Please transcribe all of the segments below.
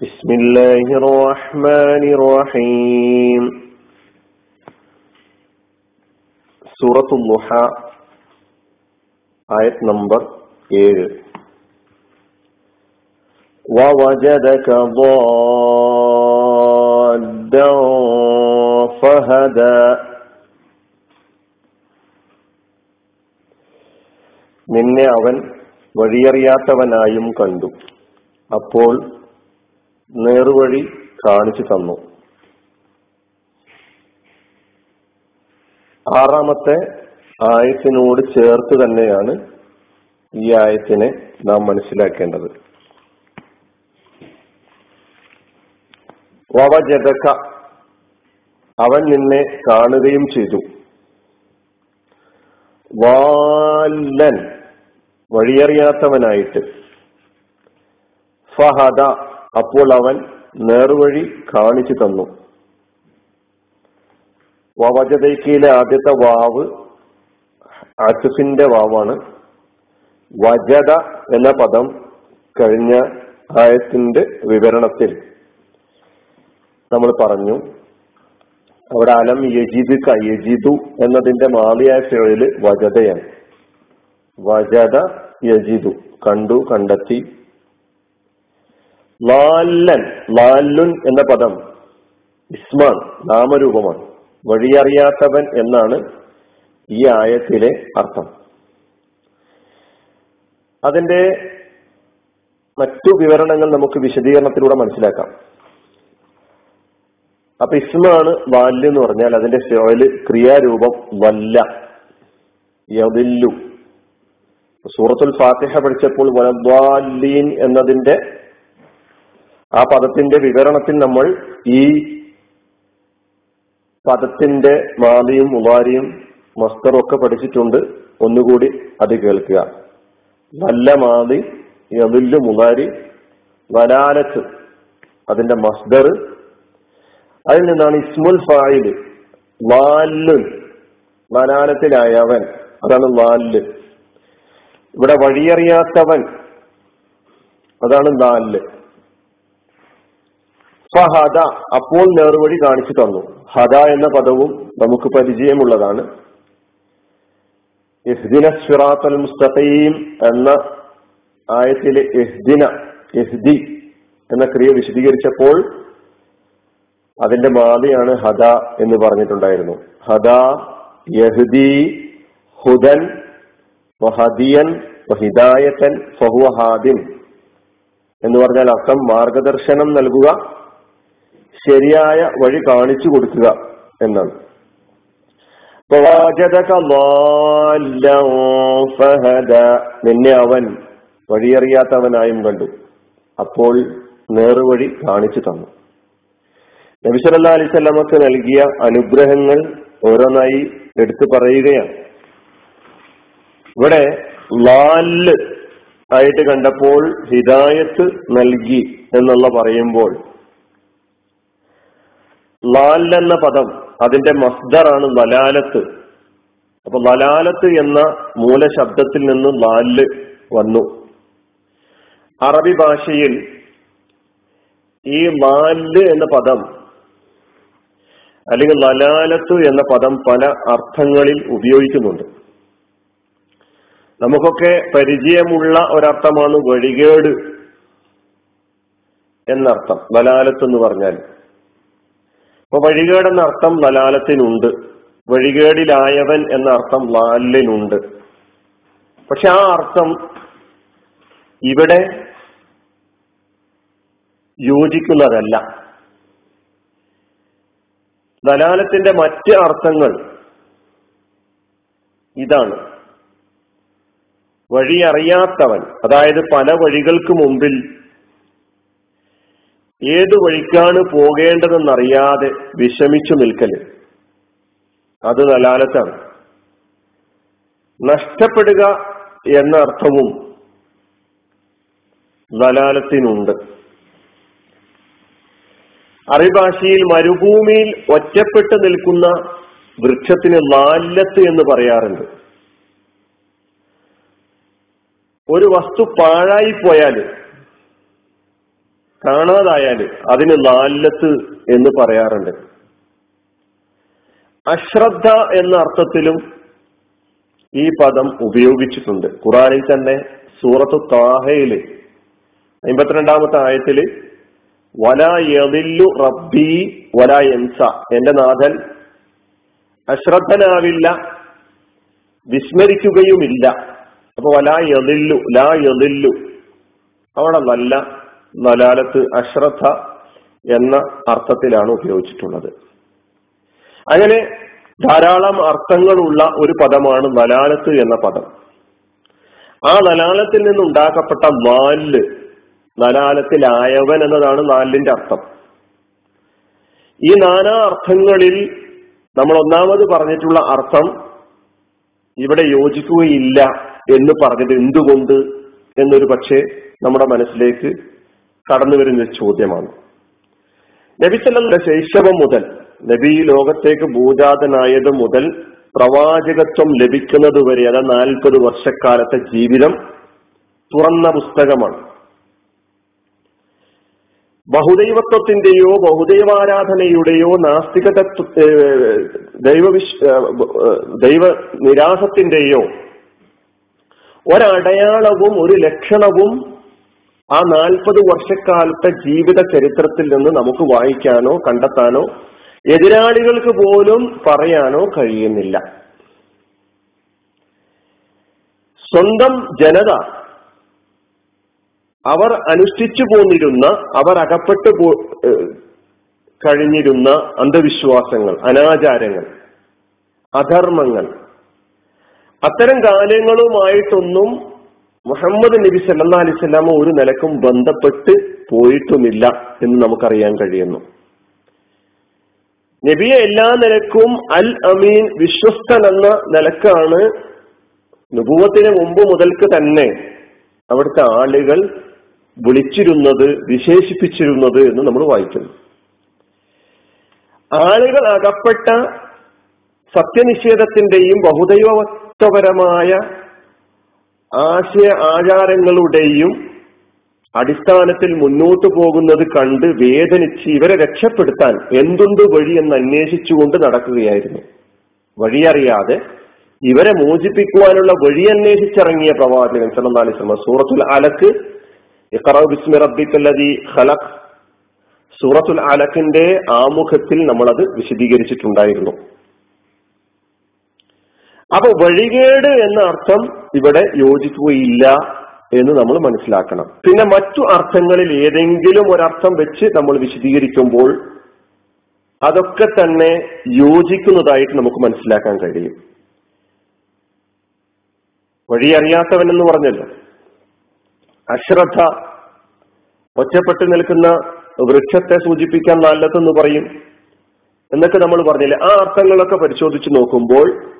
بسم الله الرحمن الرحيم سورة الضحى آية نمبر 7 ووجدك ضالا فهدى നിന്നെ അവൻ വഴിയറിയാത്തവനായും കണ്ടു അപ്പോൾ നേർവഴി കാണിച്ചു തന്നു. ആറാമത്തെ ആയത്തിനോട് ചേർത്ത് തന്നെയാണ് ഈ ആയത്തിനെ നാം മനസ്സിലാക്കേണ്ടത്. വവജതക അവൻ നിന്നെ കാണുകയും ചെയ്തു. വാലൻ വഴിയറിയാത്തവനായിട്ട്. ഫഹദ അപ്പോൾ അവൻ നേർവഴി കാണിച്ചു തന്നു. വവജതയ്ക്കയിലെ ആദ്യത്തെ വാവ് അച്ചുഫിന്റെ വാവാണ്. വജത എന്ന പദം കഴിഞ്ഞ ആയത്തിന്റെ വിവരണത്തിൽ നമ്മൾ പറഞ്ഞു അവിടെ അലം യജിദ് യജിദു എന്നതിന്റെ മാളിയായ ഫിഴൽ വജതയാണ്. വജത യജിദു കണ്ടു കണ്ടെത്തി ലാല്ലൻ ലാല്ലുൻ എന്ന പദം ഇസ്മാൻ നാമരൂപമാണ്. വഴിയറിയാത്തവൻ എന്നാണ് ഈ ആയത്തിലെ അർത്ഥം. അതിന്റെ മറ്റു വിവരണങ്ങൾ നമുക്ക് വിശദീകരണത്തിലൂടെ മനസ്സിലാക്കാം. അപ്പൊ ഇസ്മാണ് വാല്യു എന്ന് പറഞ്ഞാൽ അതിന്റെ ഫിയോൽ ക്രിയാരൂപം വല്ല യതില്ലു സൂറത്തുൽ ഫാത്തിഹ പഠിച്ചപ്പോൾ വലദ്വാലീൻ എന്നതിന്റെ ആ പദത്തിന്റെ വിവരണത്തിൽ നമ്മൾ ഈ പദത്തിന്റെ മാലിയും മുബാരിയും മസ്തറും ഒക്കെ പഠിച്ചിട്ടുണ്ട്. ഒന്നുകൂടി അത് കേൾക്കുക. നല്ല മാലി യതില്ലു മുലാരി വലാലത്ത് അതിന്റെ മസ്ദർ അതിൽ നിന്നാണ് ഇസ്മുൽ ഫായിൽ വാല്ലുൻ വലാലത്തിലായവൻ. അതാണ് വാല്ല്. ഇവിടെ വഴിയറിയാത്തവൻ അതാണ് നാല് ഫഹദ അപ്പോൾ നേർവഴി കാണിച്ചു തന്നു. ഹദ എന്ന പദവും നമുക്ക് പരിചയമുള്ളതാണ്. ഇഹ്ദിന സിറാത്തൽ മുസ്തഖീം എന്ന ആയത്തിലെ ഇഹ്ദിന ഇഹ്ദി എന്ന ക്രിയ വിശദീകരിച്ചപ്പോൾ അതിന്റെ മാതിയാണ് ഹദ എന്ന് പറഞ്ഞിട്ടുണ്ടായിരുന്നു. ഹദ യഹ്ദി ഹുദൻ വഹദിയൻ വഹിദായത്തൻ ഫഹുവ ഹാദിൻ എന്ന് പറഞ്ഞാൽ അർത്ഥം മാർഗദർശനം നൽകുക ശരിയായ വഴി കാണിച്ചു കൊടുക്കുക എന്നാണ്. നിന്നെ അവൻ വഴിയറിയാത്തവനായും കണ്ടു. അപ്പോൾ നേർവഴി കാണിച്ചു തന്നു. നബിസല്ലാ അലിസ്വല്ലമക്ക് നൽകിയ അനുഗ്രഹങ്ങൾ ഓരോന്നായി എടുത്തു പറയുകയാണ്. ഇവിടെ ലാൽ ആയിട്ട് കണ്ടപ്പോൾ ഹിദായത്ത് നൽകി എന്നുള്ള പറയുമ്പോൾ ലാൽ എന്ന പദം അതിന്റെ മസ്ദറാണ് ലലാലത്ത് അപ്പൊ ലലാലത്ത് എന്ന മൂലശബ്ദത്തിൽ നിന്ന് ലാൽ വന്നു. അറബി ഭാഷയിൽ ഈ ലാൽ എന്ന പദം അല്ലെങ്കിൽ ലലാലത്ത് എന്ന പദം പല അർത്ഥങ്ങളിൽ ഉപയോഗിക്കുന്നുണ്ട്. നമുക്കൊക്കെ പരിചയമുള്ള ഒരർത്ഥമാണ് വഴികേട് എന്നർത്ഥം. ലലാലത്ത് എന്ന് പറഞ്ഞാൽ അപ്പൊ വഴികേട് എന്ന അർത്ഥം ലലാലത്തിനുണ്ട് വഴികേടിലായവൻ എന്ന അർത്ഥം ലാലിനുണ്ട് പക്ഷെ ആ അർത്ഥം ഇവിടെ യോജിക്കുന്നതല്ല. ദലാലത്തിന്റെ മറ്റ് അർത്ഥങ്ങൾ ഇതാണ്. വഴിയറിയാത്തവൻ അതായത് പല വഴികൾക്ക് മുമ്പിൽ ഏതു വഴിക്കാണ് പോകേണ്ടതെന്നറിയാതെ വിഷമിച്ചു നിൽക്കൽ? അത് ദലാലത്താണ്. നഷ്ടപ്പെടുക എന്ന അർത്ഥവും ദലാലത്തിനുണ്ട്. അറിഭാഷയിൽ മരുഭൂമിയിൽ ഒറ്റപ്പെട്ട് നിൽക്കുന്ന വൃക്ഷത്തിന് ലാല്ലത്ത് എന്ന് പറയാറുണ്ട്. ഒരു വസ്തു പാഴായി പോയാൽ കാണാതായാൽ അതിന് ലാല്ലത്ത് എന്ന് പറയാറുണ്ട്. അശ്രദ്ധ എന്ന അർത്ഥത്തിലും ഈ പദം ഉപയോഗിച്ചിട്ടുണ്ട്. ഖുറാനിൽ തന്നെ സൂറത്ത് താഹയിൽ അമ്പത്തിരണ്ടാമത്തെ ആയത്തിൽ വല യതില്ലു റബ്ബി വല എൻസ എന്റെ നാഥൻ അശ്രദ്ധനാവില്ല വിസ്മരിക്കുകയുമില്ല. അപ്പൊ വല യതില്ലു ലാ യതില്ലു അവിടെ നല്ല നലാലത്ത് അശ്രദ്ധ എന്ന അർത്ഥത്തിലാണ് ഉപയോഗിച്ചിട്ടുള്ളത്. അങ്ങനെ ധാരാളം അർത്ഥങ്ങളുള്ള ഒരു പദമാണ് നലാലത്ത് എന്ന പദം. ആ നലാലത്തിൽ നിന്നുണ്ടാക്കപ്പെട്ട നാല് നലാലത്തിലായവൻ എന്നതാണ് നാലിന്റെ അർത്ഥം. ഈ നാനാ അർത്ഥങ്ങളിൽ നമ്മൾ ഒന്നാമത് പറഞ്ഞിട്ടുള്ള അർത്ഥം ഇവിടെ യോജിക്കുകയില്ല എന്ന് പറഞ്ഞത് എന്തുകൊണ്ട് എന്നൊരു പക്ഷേ നമ്മുടെ മനസ്സിലേക്ക് കടന്നു വരുന്ന ചോദ്യമാണ്. നബിസല്ല ശൈശവം മുതൽ നബി ലോകത്തേക്ക് ഭൂജാതനായത് മുതൽ പ്രവാചകത്വം ലഭിക്കുന്നത് വരെ അതായത് നാൽപ്പത് വർഷക്കാലത്തെ ജീവിതം തുറന്ന പുസ്തകമാണ്. ബഹുദൈവത്വത്തിന്റെയോ ബഹുദൈവാരാധനയുടെയോ നാസ്തിക ദൈവവിശ് ദൈവ നിരാസത്തിന്റെയോ ഒരടയാളവും ഒരു ലക്ഷണവും ആ നാൽപ്പത് വർഷക്കാലത്തെ ജീവിത ചരിത്രത്തിൽ നിന്ന് നമുക്ക് വായിക്കാനോ കണ്ടെത്താനോ എതിരാളികൾക്ക് പോലും പറയാനോ കഴിയുന്നില്ല. സ്വന്തം ജനത അവർ അനുഷ്ഠിച്ചു പോന്നിരുന്ന അവർ അകപ്പെട്ടു പോ കഴിഞ്ഞിരുന്ന അന്ധവിശ്വാസങ്ങൾ അനാചാരങ്ങൾ അധർമ്മങ്ങൾ അത്തരം കാര്യങ്ങളുമായിട്ടൊന്നും മുഹമ്മദ് നബി സല്ലാ അലിസ്ലാമ ഒരു നിലക്കും ബന്ധപ്പെട്ട് പോയിട്ടുമില്ല എന്ന് നമുക്കറിയാൻ കഴിയുന്നു. നബിയെ എല്ലാ നിലക്കും അൽ അമീൻ വിശ്വസ്തൻ എന്ന നിലക്കാണ് നുപൂവത്തിന് മുമ്പ് മുതൽക്ക് തന്നെ അവിടുത്തെ ആളുകൾ വിളിച്ചിരുന്നത് വിശേഷിപ്പിച്ചിരുന്നത് എന്ന് നമ്മൾ വായിക്കുന്നു. ആളുകൾ അകപ്പെട്ട സത്യനിഷേധത്തിന്റെയും ബഹുദൈവത്വപരമായ ആശയ ആചാരങ്ങളുടെയും അടിസ്ഥാനത്തിൽ മുന്നോട്ട് പോകുന്നത് കണ്ട് വേദനിച്ച് ഇവരെ രക്ഷപ്പെടുത്താൻ എന്തുണ്ട് വഴി എന്ന് അന്വേഷിച്ചുകൊണ്ട് നടക്കുകയായിരുന്നു. വഴിയറിയാതെ ഇവരെ മോചിപ്പിക്കുവാനുള്ള വഴി അന്വേഷിച്ചിറങ്ങിയ പ്രവാചകൻ അലൈഹി വസല്ലം സൂറത്തുൽ അലക്ക് ഖലഖ്. സൂറത്തുൽ അലക്കിന്റെ ആമുഖത്തിൽ നമ്മളത് വിശദീകരിച്ചിട്ടുണ്ടായിരുന്നു. അപ്പൊ വഴികേട് എന്ന അർത്ഥം ഇവിടെ യോജിക്കുകയില്ല എന്ന് നമ്മൾ മനസ്സിലാക്കണം. പിന്നെ മറ്റു അർത്ഥങ്ങളിൽ ഏതെങ്കിലും ഒരർത്ഥം വെച്ച് നമ്മൾ വിശദീകരിക്കുമ്പോൾ അതൊക്കെ തന്നെ യോജിക്കുന്നതായിട്ട് നമുക്ക് മനസ്സിലാക്കാൻ കഴിയും. വഴിയറിയാത്തവൻ എന്ന് പറഞ്ഞല്ലോ. അശ്രദ്ധ ഒറ്റപ്പെട്ടു നിൽക്കുന്ന വൃക്ഷത്തെ സൂചിപ്പിക്കാൻ നല്ലതെന്ന് പറയും. എന്നൊക്കെ നമ്മൾ പറഞ്ഞില്ലേ? ആ അർത്ഥങ്ങളൊക്കെ പരിശോധിച്ച് നോക്കുമ്പോൾ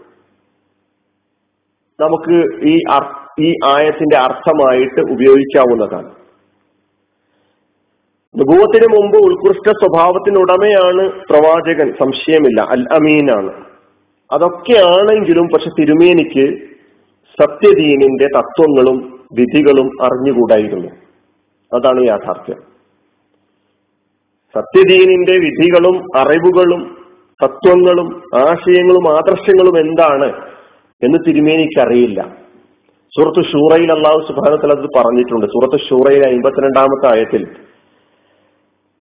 നമുക്ക് ഈ ഈ ആയത്തിന്റെ അർത്ഥമായിട്ട് ഉപയോഗിക്കാവുന്നതാണ്. നുഭൂവത്തിന് മുമ്പ് ഉത്കൃഷ്ട സ്വഭാവത്തിനുടമയാണ് പ്രവാചകൻ സംശയമില്ല അൽ അമീനാണ് അതൊക്കെയാണെങ്കിലും പക്ഷെ തിരുമേനിക്ക് സത്യദീനിന്റെ തത്വങ്ങളും വിധികളും അറിഞ്ഞുകൂടായിരുന്നു. അതാണ് യാഥാർത്ഥ്യം. സത്യദീനിന്റെ വിധികളും അറിവുകളും തത്വങ്ങളും ആശയങ്ങളും ആദർശങ്ങളും എന്താണ്? എന്ന് തിരുമേനിക്ക് അറിയില്ല സൂറത്ത് ഷൂറയിൽ അള്ളാഹു സുബാനത്തിൽ അത് പറഞ്ഞിട്ടുണ്ട്. സൂറത്ത് ഷൂറയിൽ അമ്പത്തിരണ്ടാമത്തെ ആയത്തിൽ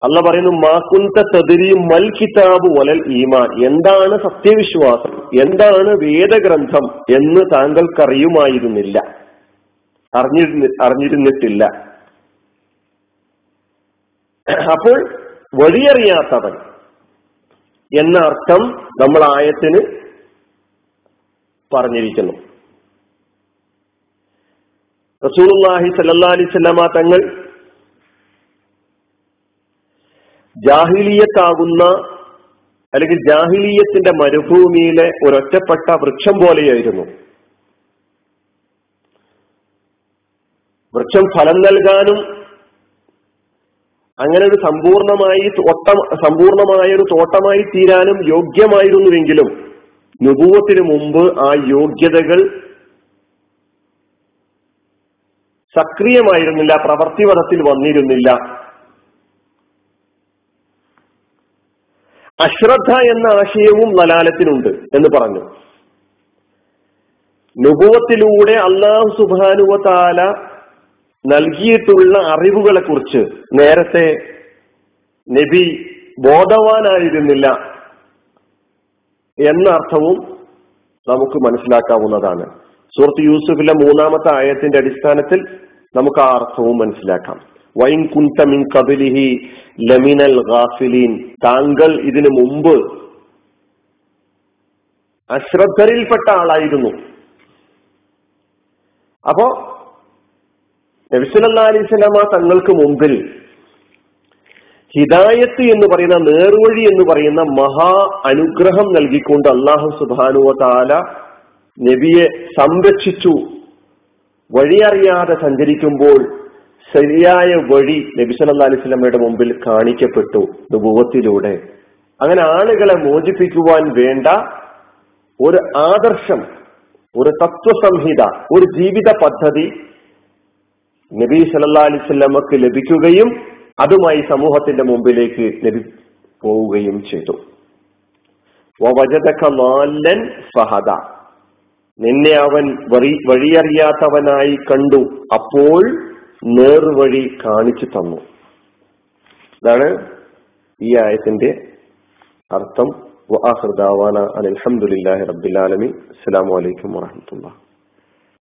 അല്ല പറയുന്നു മാക്കുന്ത തതിരി മൽ കിതാബ് വലൽ ഈമാൻ. എന്താണ് സത്യവിശ്വാസം? എന്താണ് വേദഗ്രന്ഥം എന്ന് താങ്കൾക്കറിയുമായിരുന്നില്ല. അറിഞ്ഞിരുന്ന അറിഞ്ഞിരുന്നിട്ടില്ല. അപ്പോൾ വഴിയറിയാത്തവൻ എന്ന അർത്ഥം നമ്മൾ ആയത്തിന് പറഞ്ഞിരിക്കുന്നു. റസൂലുള്ളാഹി സല്ലല്ലാഹു അലൈഹി വസല്ലമ തങ്ങൾ ജാഹിലിയത്താകുന്ന അല്ലെങ്കിൽ ജാഹിലീയത്തിന്റെ മരുഭൂമിയിലെ ഒരൊറ്റപ്പെട്ട വൃക്ഷം പോലെയായിരുന്നു. വൃക്ഷം ഫലം നൽകാനും അങ്ങനെ ഒരു സമ്പൂർണമായി തോട്ടം സമ്പൂർണമായ ഒരു തോട്ടമായി തീരാനും യോഗ്യമായിരുന്നുവെങ്കിലും നുപൂവത്തിന് മുമ്പ് ആ യോഗ്യതകൾ സക്രിയമായിരുന്നില്ല പ്രവർത്തിപഥത്തിൽ വന്നിരുന്നില്ല. അശ്രദ്ധ എന്ന ആശയവും നലാലത്തിനുണ്ട് എന്ന് പറഞ്ഞു. നുപൂവത്തിലൂടെ അള്ളാഹു സുബാനുവ താല നൽകിയിട്ടുള്ള അറിവുകളെ കുറിച്ച് നേരത്തെ നബി ബോധവാനായിരുന്നില്ല. എന്ന അർത്ഥവും നമുക്ക് മനസ്സിലാക്കാവുന്നതാണ്. സുഹൃത്ത് യൂസുഫിലെ മൂന്നാമത്തെ ആയത്തിന്റെ അടിസ്ഥാനത്തിൽ നമുക്ക് ആ അർത്ഥവും മനസ്സിലാക്കാം. വൈൻ കുന്തമിൻ കബിലിഹി ലമിനൽ ഗാഫിലീൻ. താങ്കൾ ഇതിനു മുമ്പ് അശ്രദ്ധരിൽപ്പെട്ട ആളായിരുന്നു. അപ്പോ നബിസുല്ലാ അലൈസ്ലാമ തങ്ങൾക്ക് മുമ്പിൽ ഹിദായത്ത് എന്ന് പറയുന്ന നേർവഴി എന്ന് പറയുന്ന മഹാ അനുഗ്രഹം നൽകിക്കൊണ്ട് അള്ളാഹു സുബാനുവ താല നബിയെ സംരക്ഷിച്ചു. വഴിയറിയാതെ സഞ്ചരിക്കുമ്പോൾ ശരിയായ വഴി നബി സല്ലാ അലിസ്ലമയുടെ മുമ്പിൽ കാണിക്കപ്പെട്ടു നുപൂവത്തിലൂടെ അങ്ങനെ ആളുകളെ മോചിപ്പിക്കുവാൻ വേണ്ട ഒരു ആദർശം ഒരു തത്വസംഹിത ഒരു ജീവിത പദ്ധതി നബി സല്ലാ അലിസ്ലമക്ക് ലഭിക്കുകയും അതുമായി സമൂഹത്തിന്റെ മുമ്പിലേക്ക് നബി പോവുകയും ചെയ്തു. ഫഹദ. നിന്നെ അവൻ വഴി വഴിയറിയാത്തവനായി കണ്ടു. അപ്പോൾ നേർവഴി കാണിച്ചു തന്നു. ഇതാണ് ഈ ആയത്തിന്റെ അർത്ഥം. അലഹമുല്ലാ റബ്ബിലാലമി അസ്സാം വലൈക്കും വാഹമത്തുള്ള